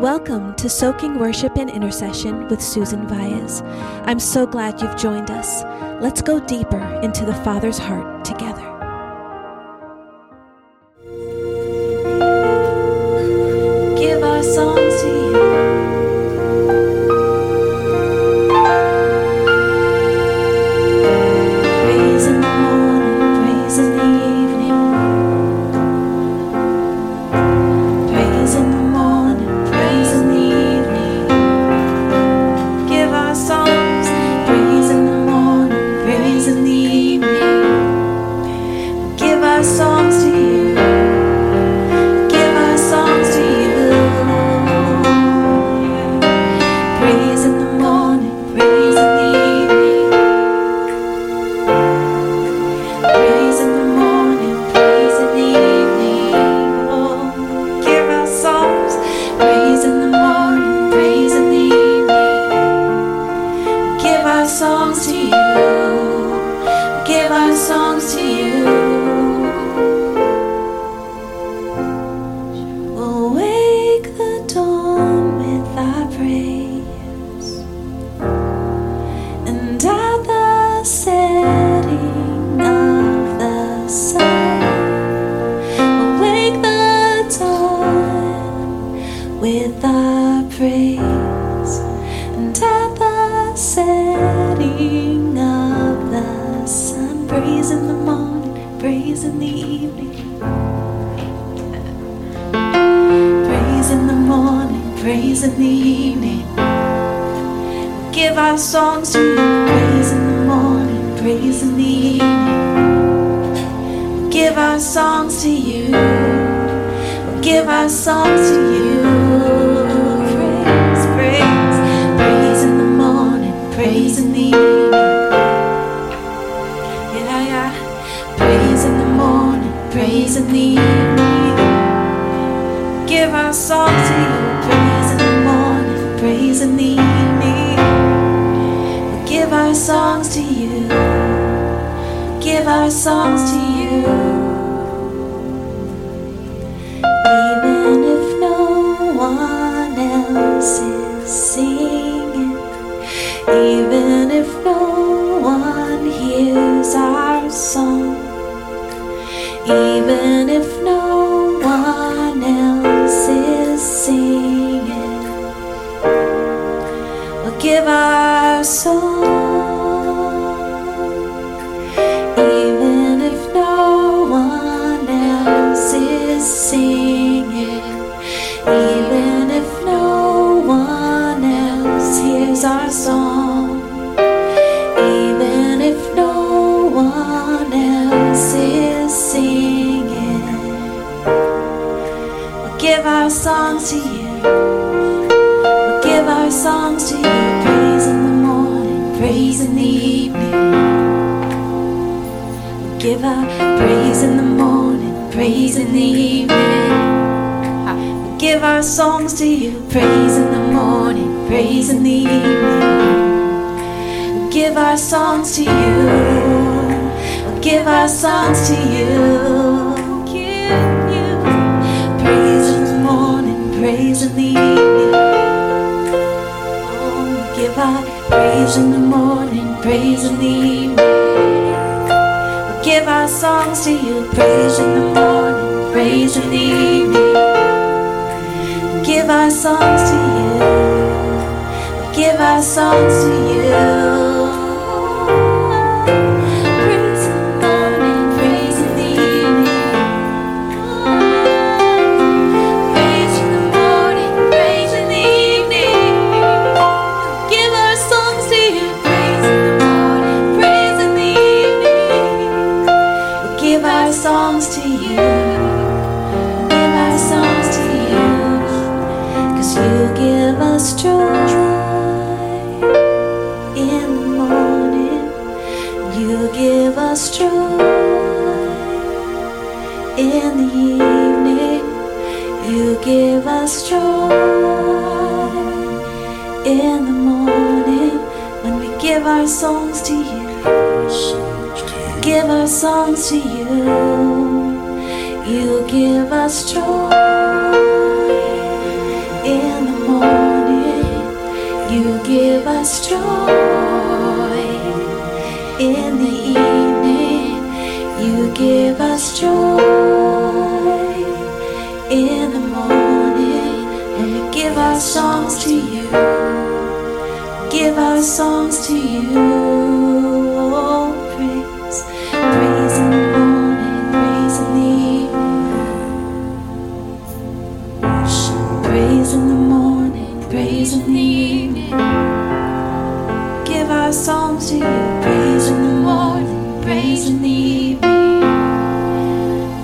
Welcome to Soaking Worship and Intercession with Susan Valles. I'm so glad you've joined us. Let's go deeper into the Father's heart together. You. Give our songs to you. Praise, praise, praise in the morning, praise in the evening. Yeah, yeah. Praise in the morning, praise in the evening. Give our songs to you. Praise in the morning, praise in the evening. We'll Give our songs to you. Give our songs to you. If no one hears our song. Even if no Praise in the morning, praise in the evening. We'll give our songs to you. Praise in the morning, praise in the evening We give our songs to you. We'll give our songs to you. Give you praise in the morning, praise in the evening. Oh, we'll give our praise in the morning, praise in the evening. Give our songs to you. Praise in the morning, praise in the evening. Give our songs to you. Give our songs to you. joy in the morning when we give our songs to you. Give our songs to you. You give us joy in the morning. You give us joy in the evening. You give us joy. our songs to you. Give our songs to you. Oh, praise, praise in the morning, praise in the evening. Praise in the morning, praise in the evening. Give our songs to you. Praise in the morning, praise in the evening.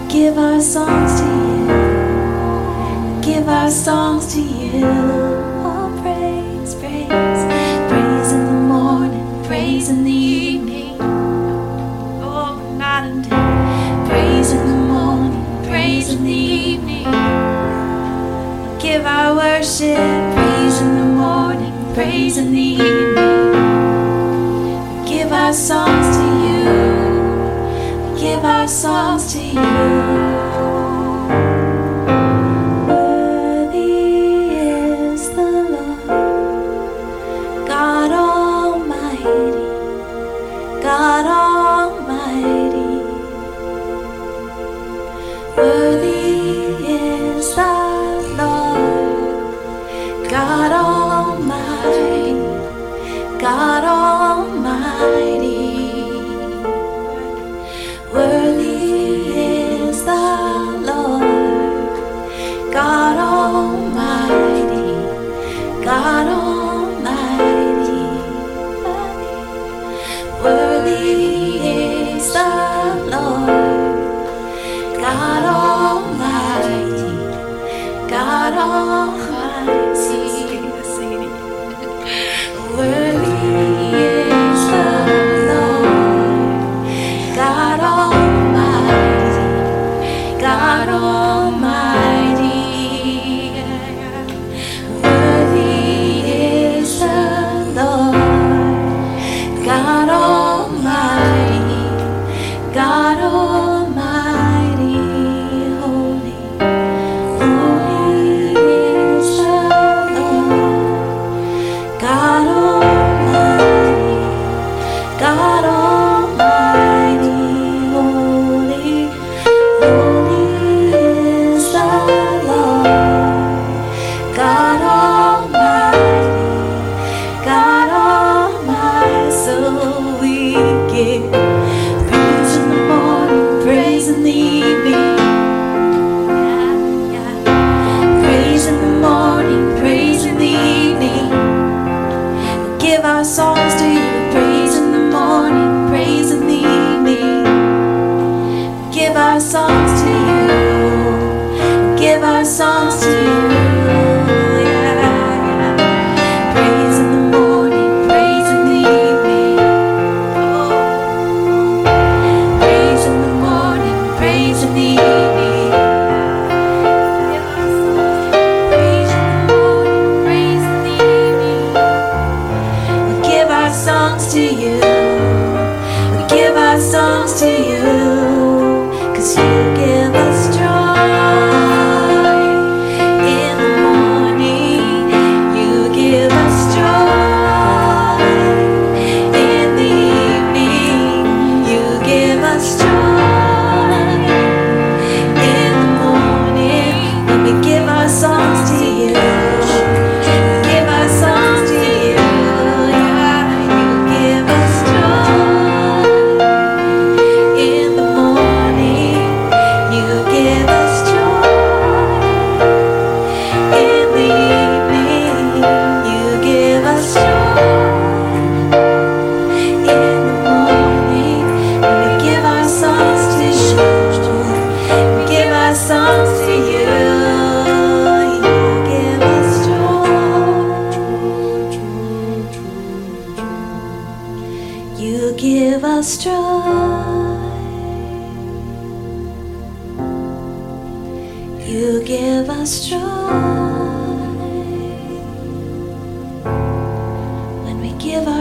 Give our songs to you. Give our songs. worship, praise in the morning, praise in the evening. Give our songs to you, give our songs to you.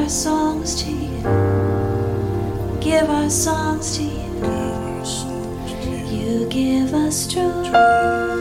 our songs to you. Give our songs to you. You give us truth.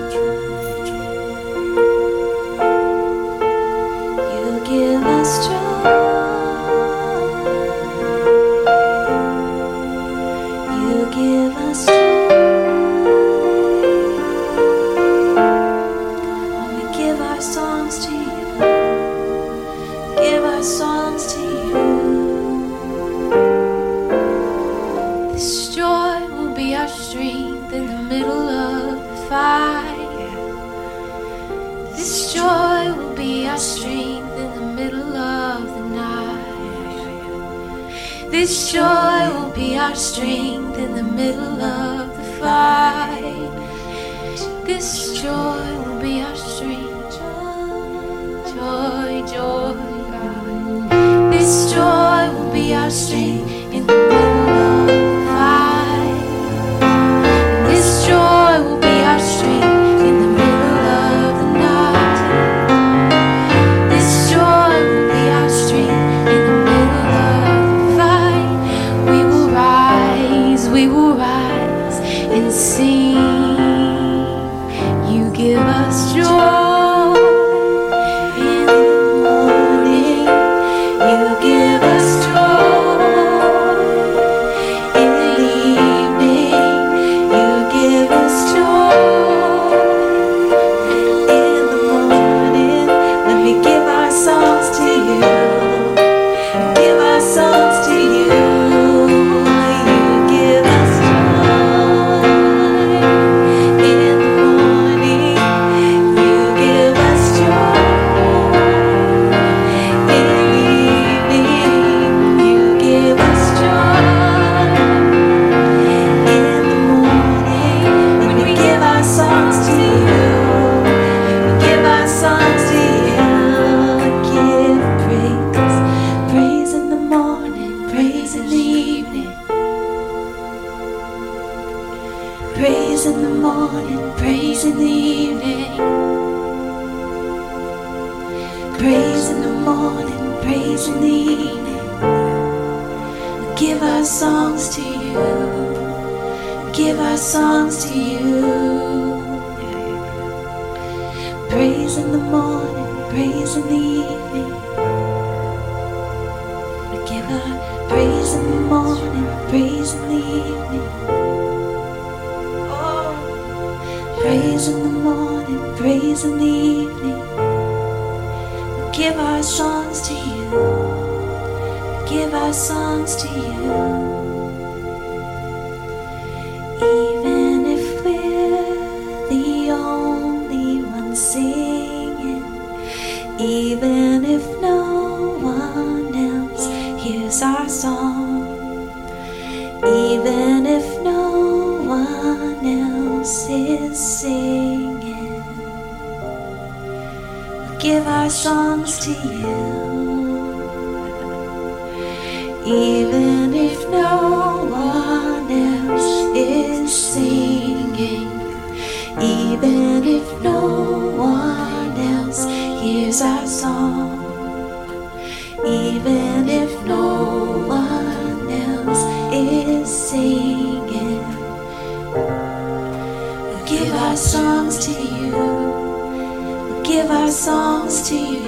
Our songs to you.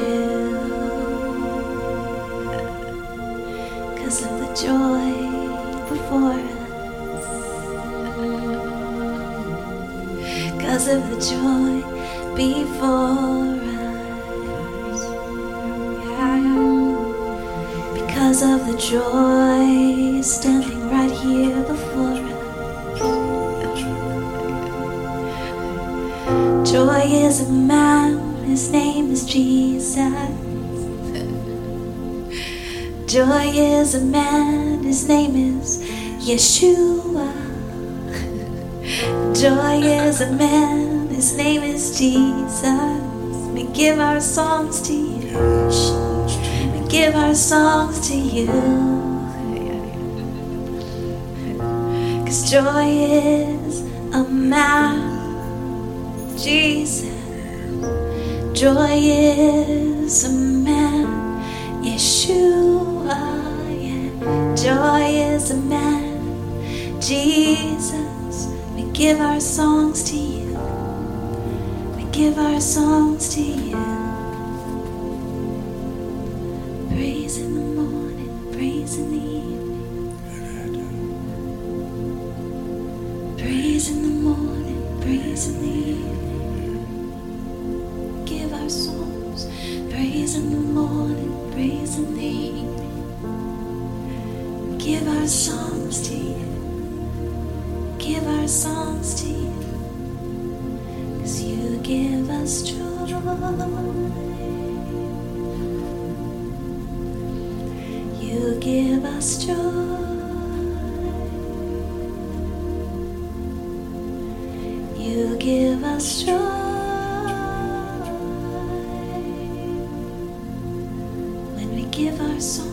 Cause of the joy before us. Cause of the joy before us. Because of the joy standing right here before us. Joy is a man, his name is Jesus. Joy is a man, his name is Yeshua. Joy is a man, his name is Jesus. We give our songs to you. We give our songs to you. Cause joy is a man, Jesus. Joy is a man, Yeshua. Yeah. Joy is a man, Jesus. We give our songs to you. We give our songs to you. Praise in the morning, praise in the evening. Praise in the morning, praise in the evening our souls. Praise in the morning, praise in the evening. Give our songs to you. Give our songs to you. Cause you give us joy. You give us joy. You give us joy. corazón.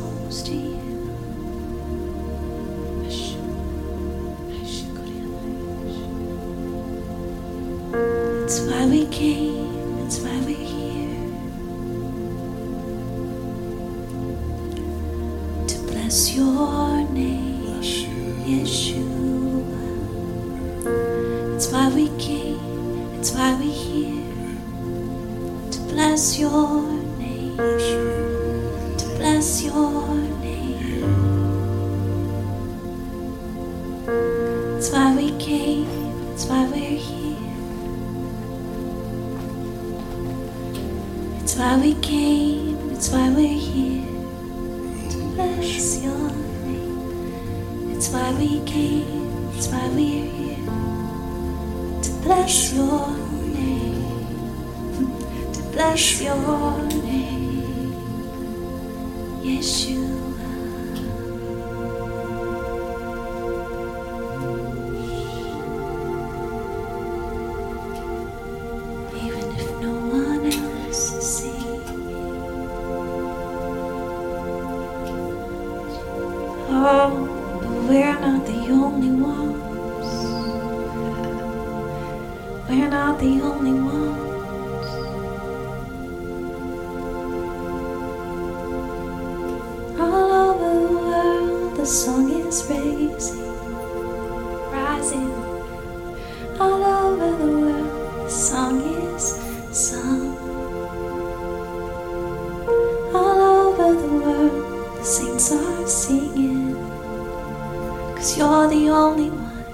only one.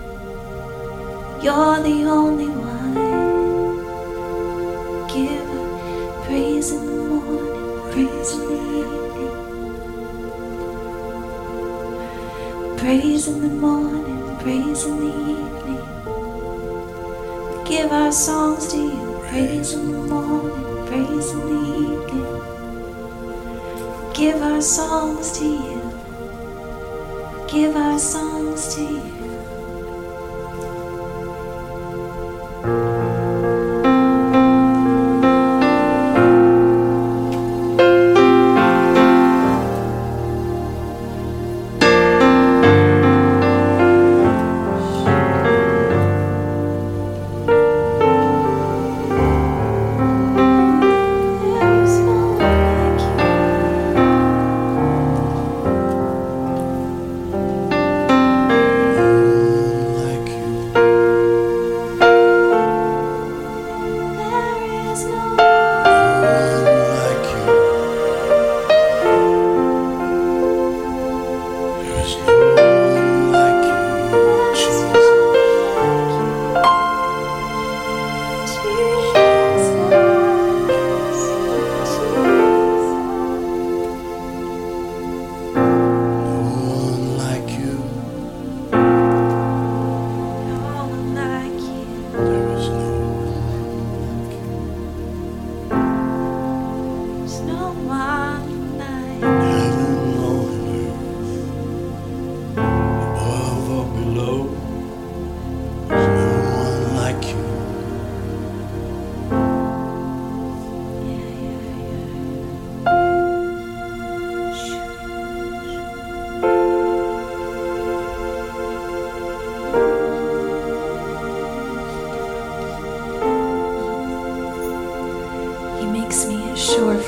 You're the only one. Give her praise in the morning, praise in the evening. Praise in the morning, praise in the evening. Give our songs to you, praise in the morning, praise in the evening. Give our songs to you give our songs to you. Thank you.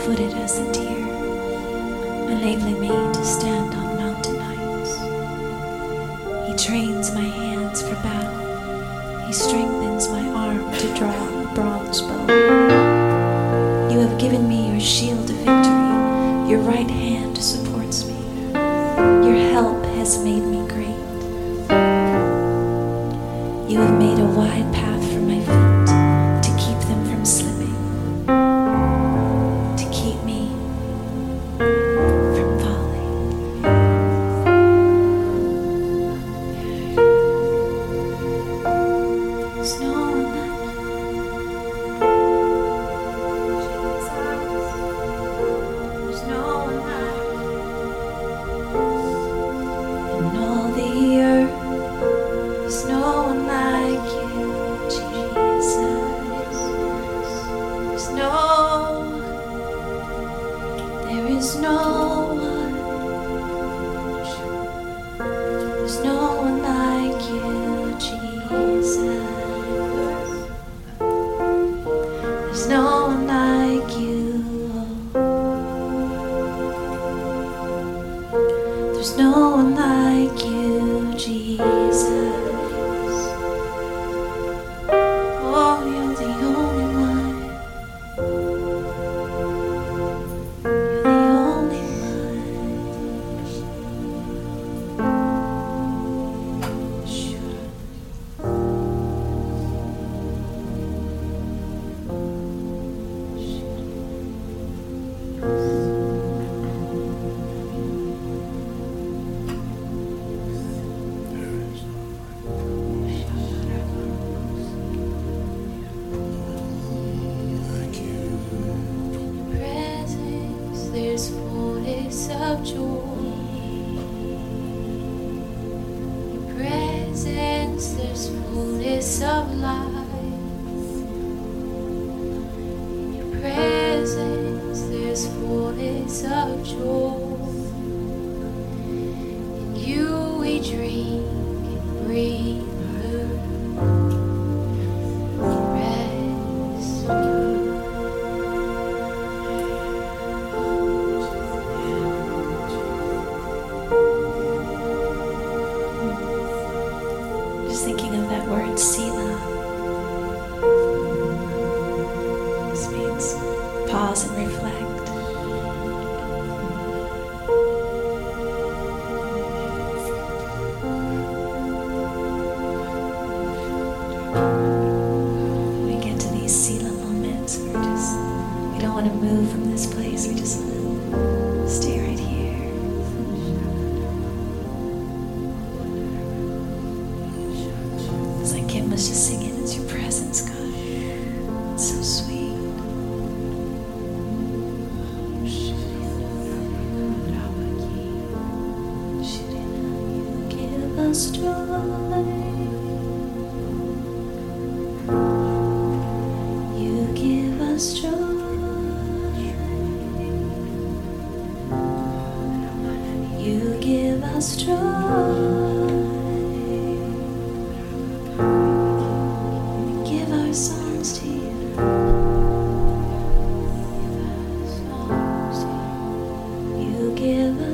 footed as a deer, enabling me to stand.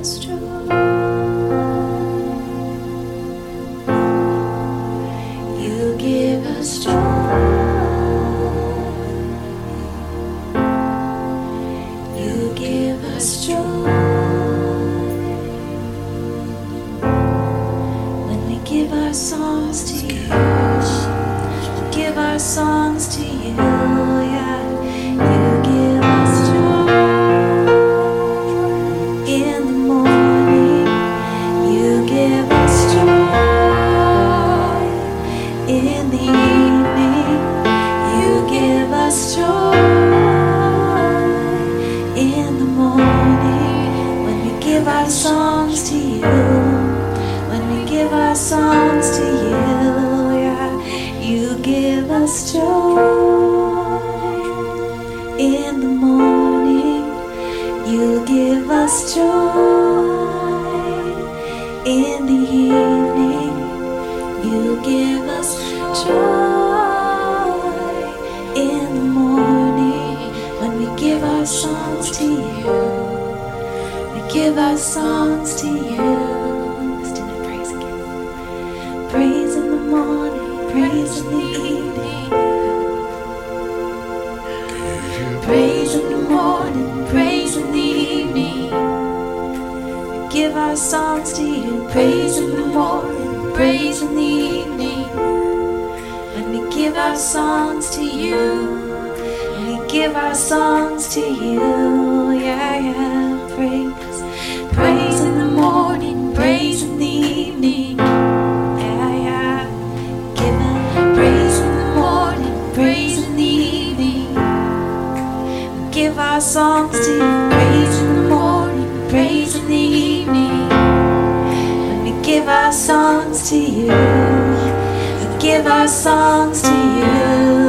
strong. give our songs to you. Praise in the morning, praise in the evening. We give our songs to you. We give our songs to you.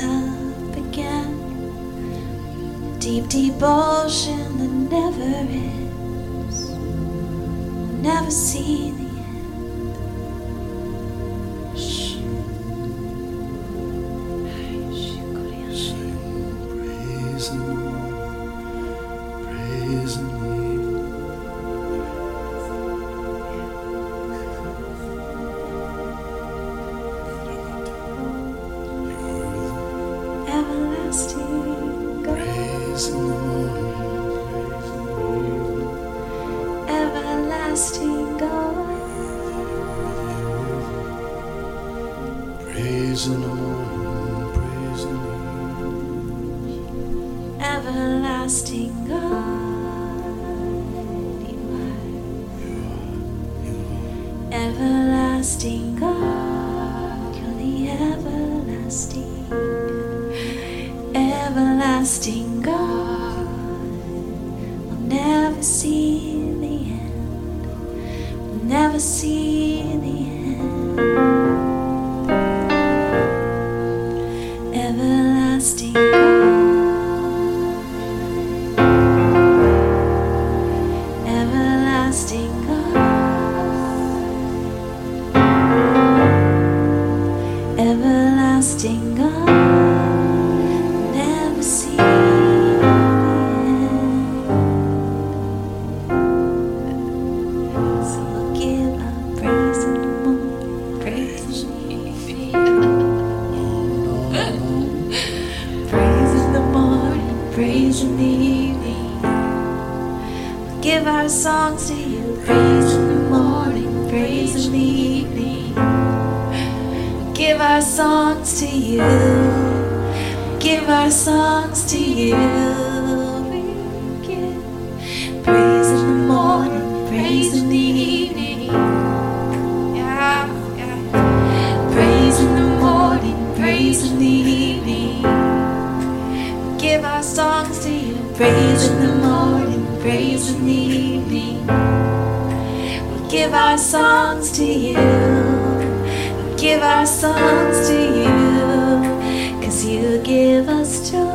up again. Deep, deep ocean that never ends. Never see the Give our songs to you. Give our songs to you. Praise in the morning, praise in the evening. Yeah, yeah. Praise in the morning, praise in the evening. Give our songs to you. Praise in the morning, praise in the evening. We give our songs to you give our songs to you, cause you give us joy.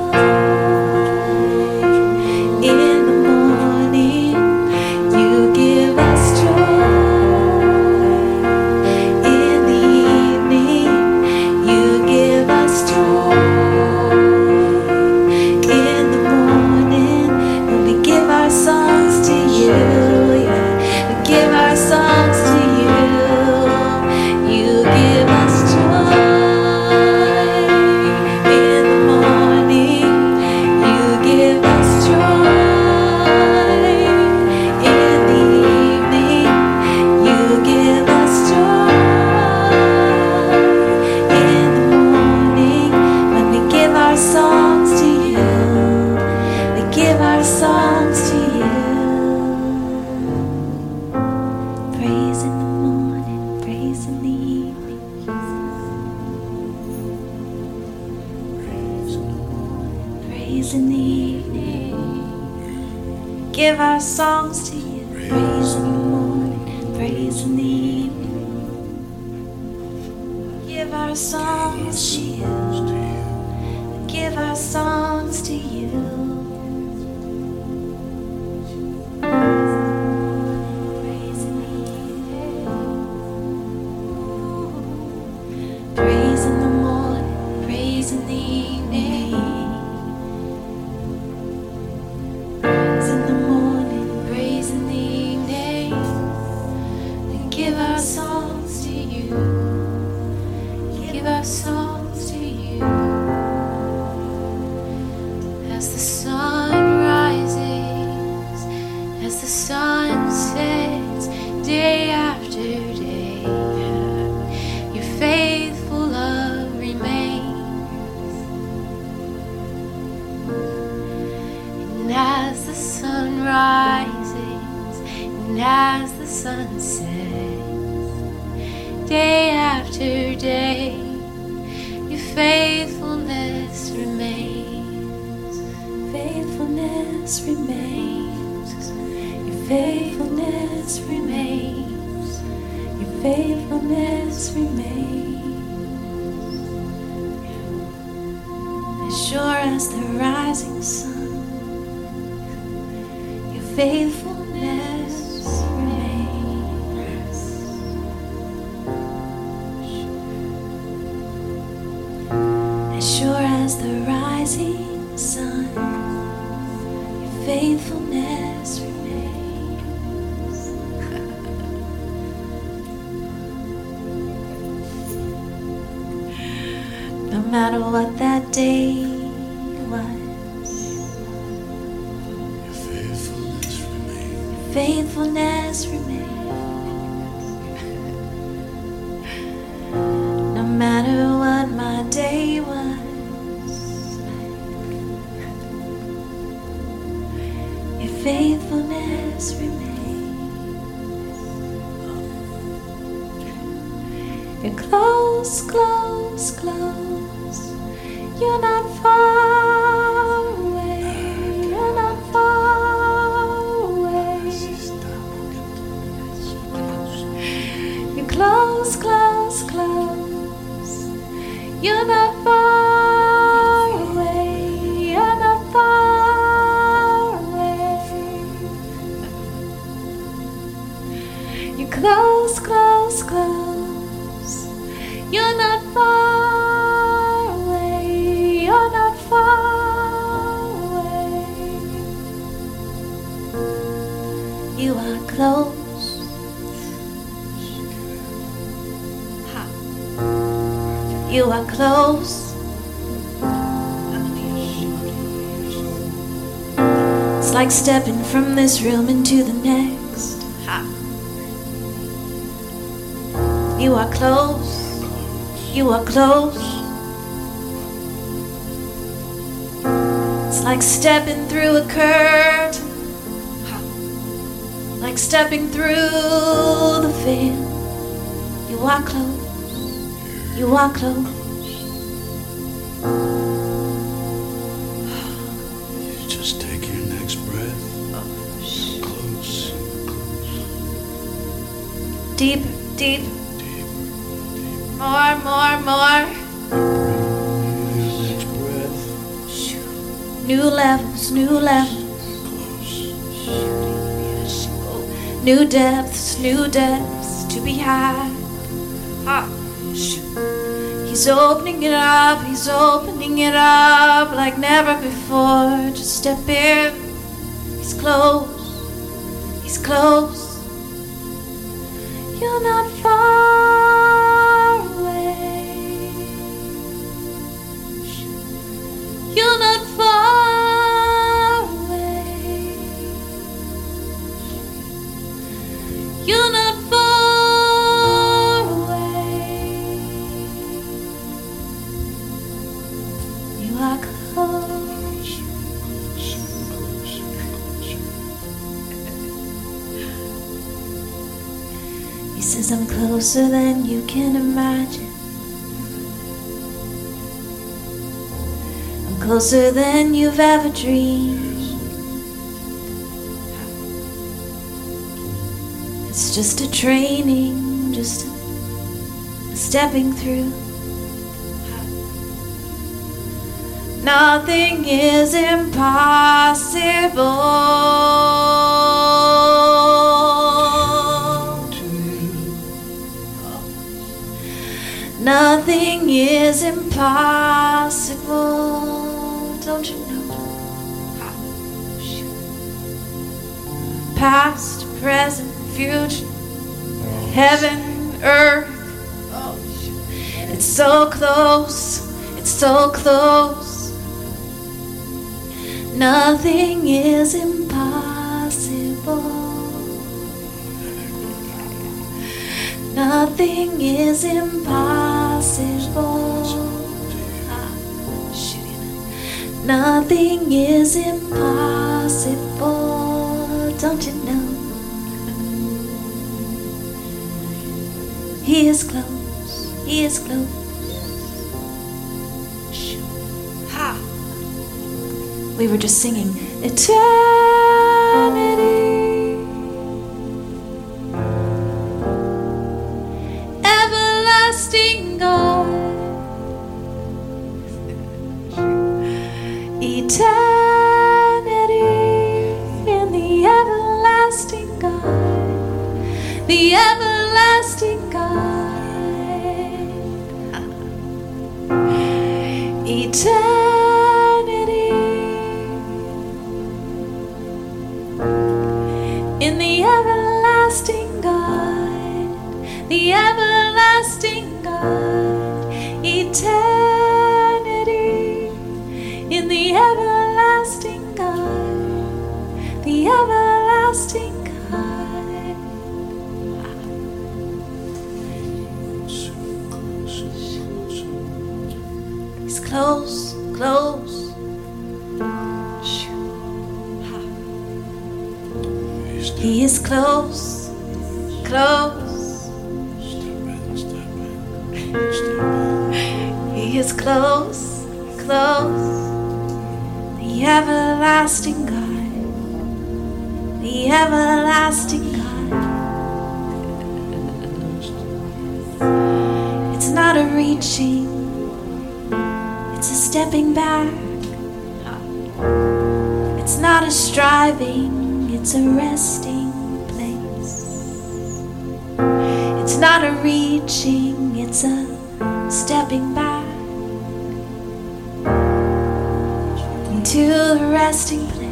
You're close, close, close. You're not far away. You're not far away. You're close, close, close. You're not far are close. It's like stepping from this room into the next. You are close. You are close. It's like stepping through a curtain. Like stepping through the veil. You are close. You are close. New levels, new levels. New depths, new depths to be had. He's opening it up, he's opening it up like never before. Just step in. He's close, he's close. You're not closer than you can imagine. I'm closer than you've ever dreamed. It's just a training, just a stepping through. Nothing is impossible. Nothing is impossible. Don't you know? Past, present, future, heaven, earth. It's so close. It's so close. Nothing is impossible. Nothing is impossible. Nothing is impossible, don't you know? He is close, he is close. Ha! We were just singing Eternity. everlasting God. It's not a reaching, it's a stepping back. It's not a striving, it's a resting place. It's not a reaching, it's a stepping back. Into the resting place.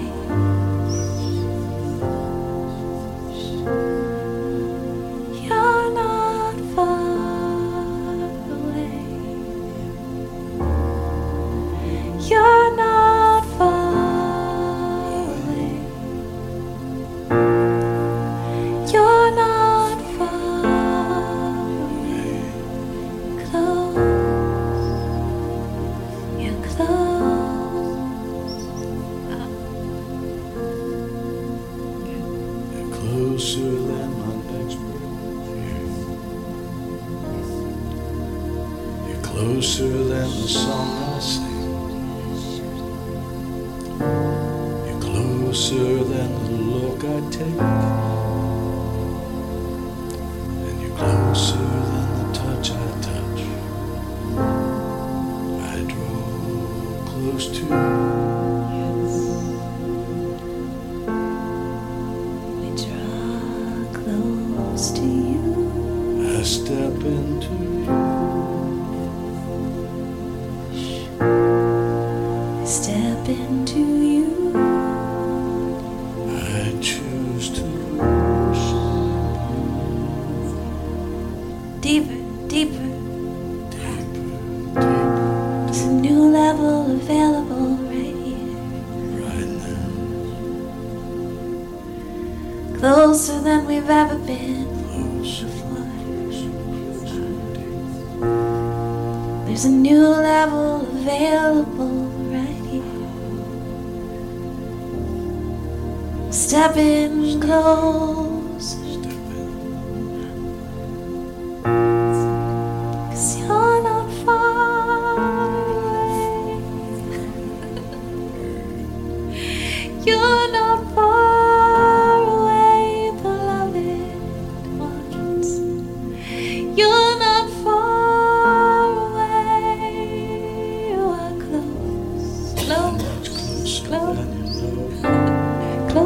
you've ever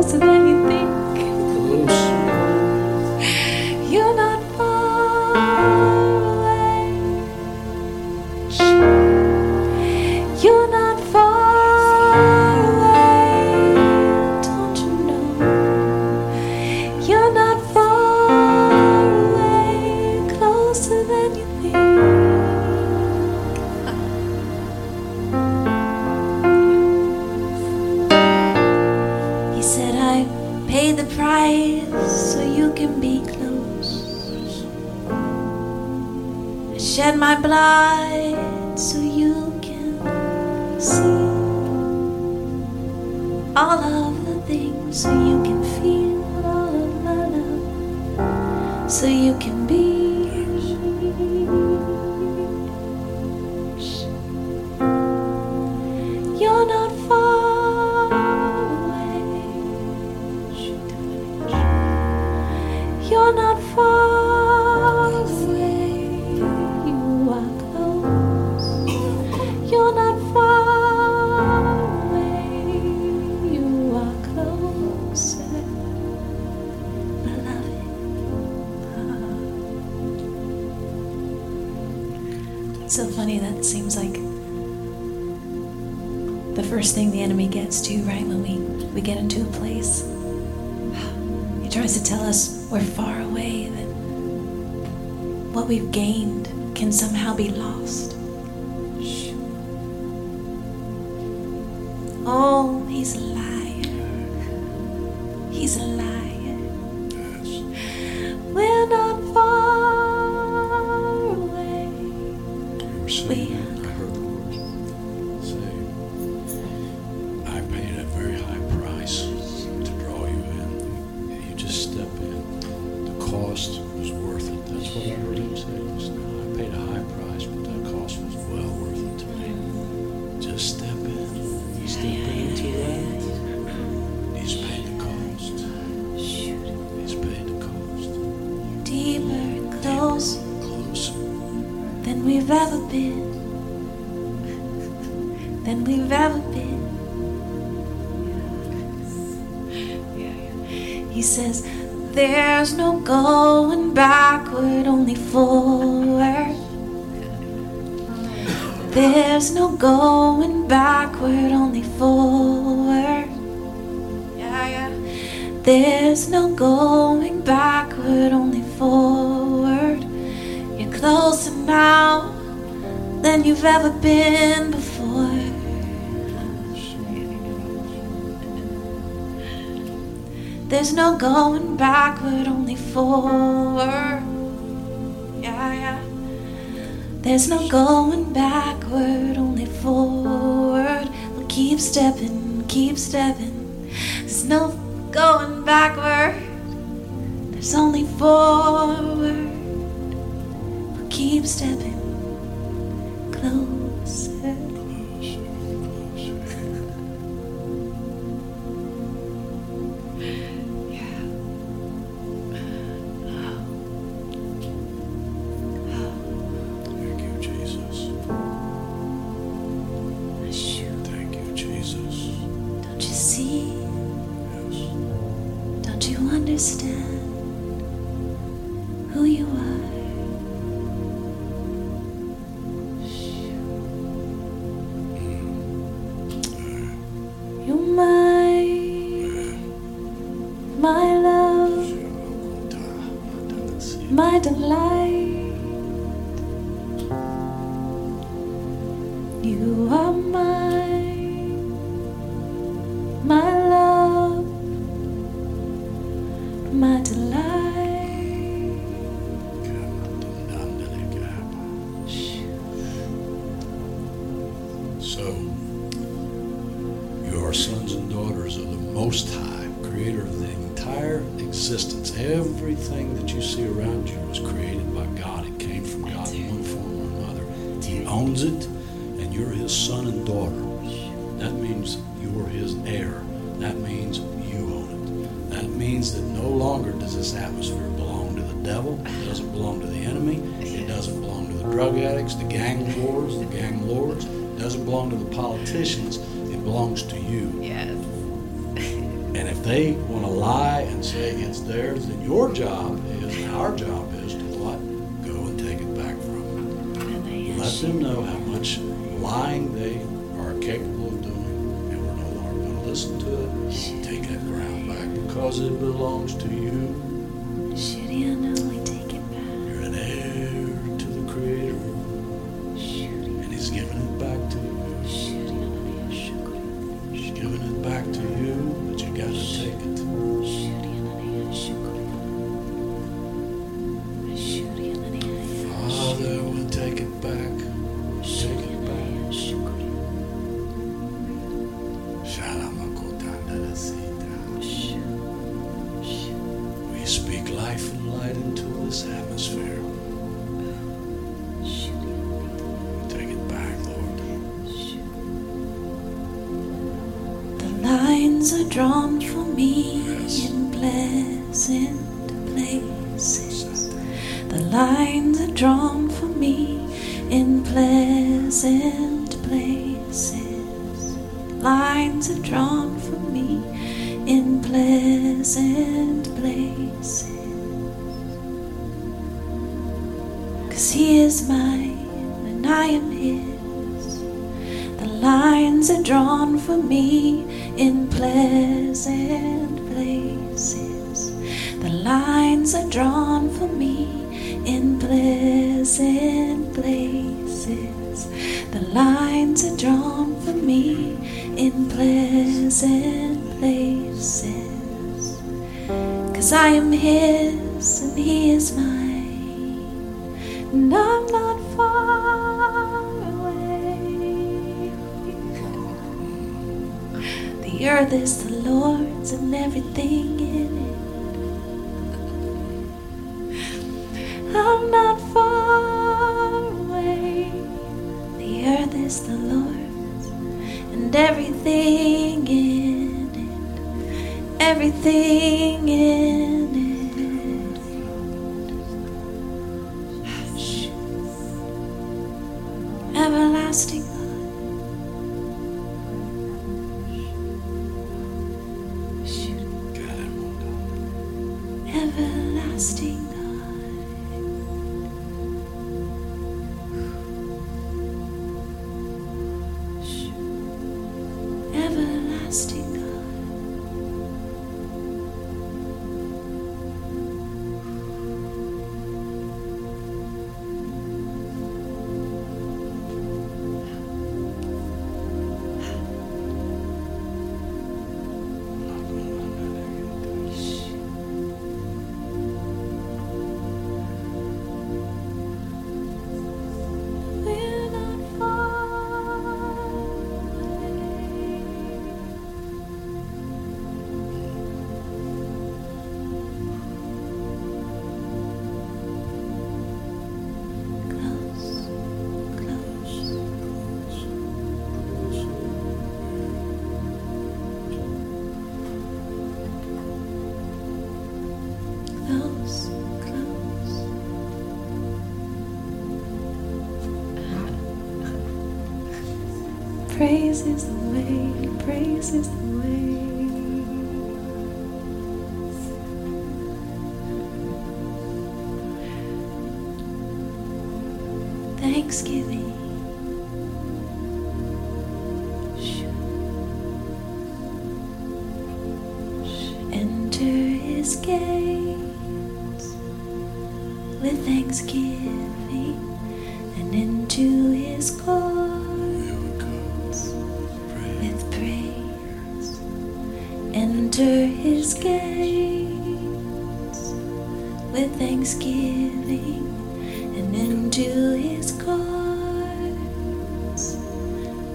closer than you think. soon. There's no going backward, only forward. Yeah, yeah. There's no going backward, only forward. You're closer now than you've ever been before. There's no going backward, only forward. Yeah, yeah. There's no going back. stepping, keep stepping. and light. life and light into this atmosphere. Take it back, Lord. The lines are drawn for me yes. in pleasant places. The lines are drawn for me in pleasant places. Lines are drawn for me in pleasant places. Drawn for me in pleasant places. The lines are drawn for me in pleasant places. The lines are drawn for me in pleasant places. Cause I am His The Praise is the way, praise is the way. Thanksgiving. Enter his gates with thanksgiving thanksgiving and into his courts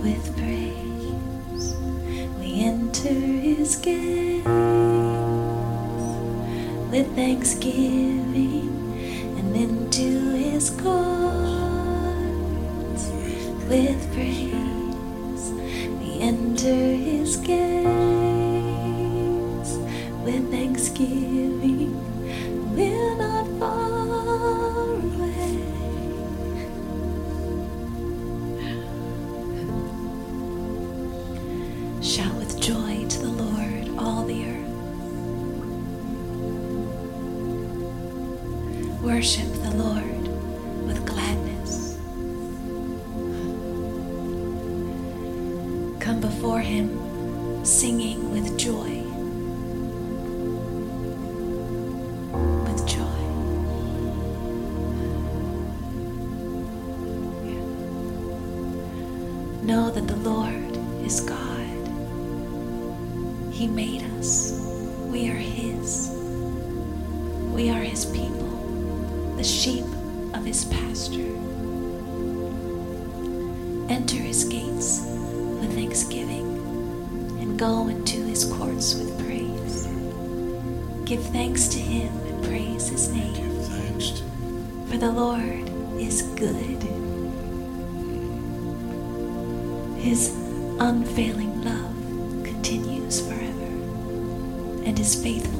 with praise. We enter his gates with thanksgiving and into his courts with praise. We enter his gates with thanksgiving. The Lord is good. His unfailing love continues forever, and his faithfulness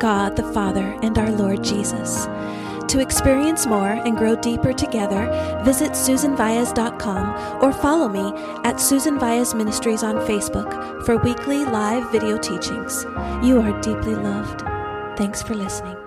God the Father and our Lord Jesus. To experience more and grow deeper together, visit susanvias.com or follow me at Susan Vias Ministries on Facebook for weekly live video teachings. You are deeply loved. Thanks for listening.